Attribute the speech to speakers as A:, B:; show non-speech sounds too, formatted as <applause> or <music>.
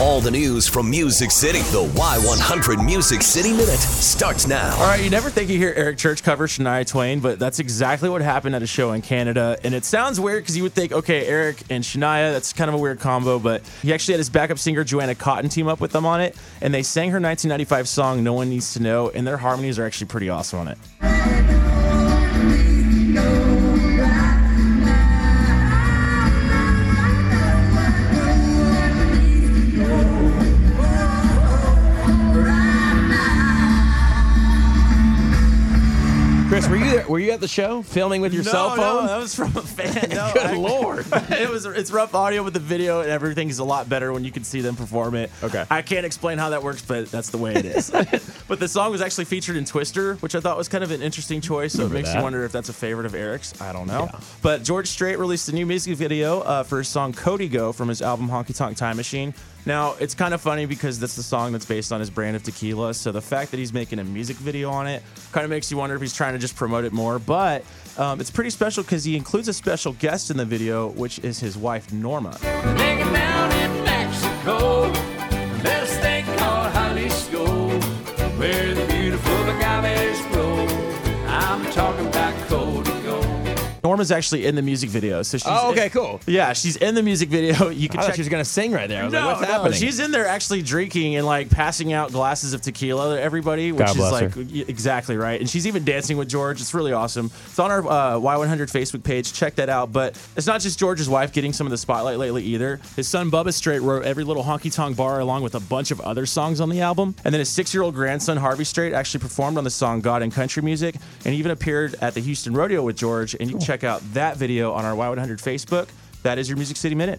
A: All the news from Music City. The Y100 Music City Minute starts now.
B: All right, you never think you hear Eric Church cover Shania Twain, but that's exactly what happened at a show in Canada. And it sounds weird because you would think, okay, Eric and Shania, that's kind of a weird combo, but he actually had his backup singer Joanna Cotten team up with them on it, and they sang her 1995 song "No One Needs to Know," and their harmonies are actually pretty awesome on it.
C: Chris, were you there, were you at the show filming with your cell phone?
B: No, that was from a fan. <laughs> No,
C: Good
B: I-
C: lord. <laughs>
B: it was it's rough audio, but the video and everything's a lot better when you can see them perform it.
C: Okay.
B: I can't explain how that works, but that's the way it is. <laughs> but the song was actually featured in Twister, which I thought was kind of an interesting choice. So
C: Remember
B: it makes
C: that.
B: you wonder if that's a favorite of Eric's. I don't know.
C: Yeah.
B: But George Strait released a new music video uh, for his song "Código" from his album Honky Tonk Time Machine. Now it's kind of funny because that's the song that's based on his brand of tequila. So the fact that he's making a music video on it kind of makes you wonder if he's trying to just promote it more. But um, it's pretty special because he includes a special guest in the video, which is his wife Norma. Norma's actually in the music video, so she's
C: Oh, okay, cool.
B: Yeah, she's in the music video. <laughs> You can
C: I
B: check.
C: she was gonna sing right there. I was
B: no,
C: like, what's
B: no,
C: happening?
B: she's in there actually drinking and like passing out glasses of tequila to everybody, which
C: God
B: is like
C: her.
B: exactly right. And she's even dancing with George. It's really awesome. It's on our uh, Y100 Facebook page. Check that out. But it's not just George's wife getting some of the spotlight lately either. His son Bubba Strait wrote every little honky tonk bar along with a bunch of other songs on the album. And then his six-year-old grandson Harvey Strait actually performed on the song "God and Country Music" and even appeared at the Houston Rodeo with George. And you can check out that video on our Y100 Facebook. That is your Music City Minute.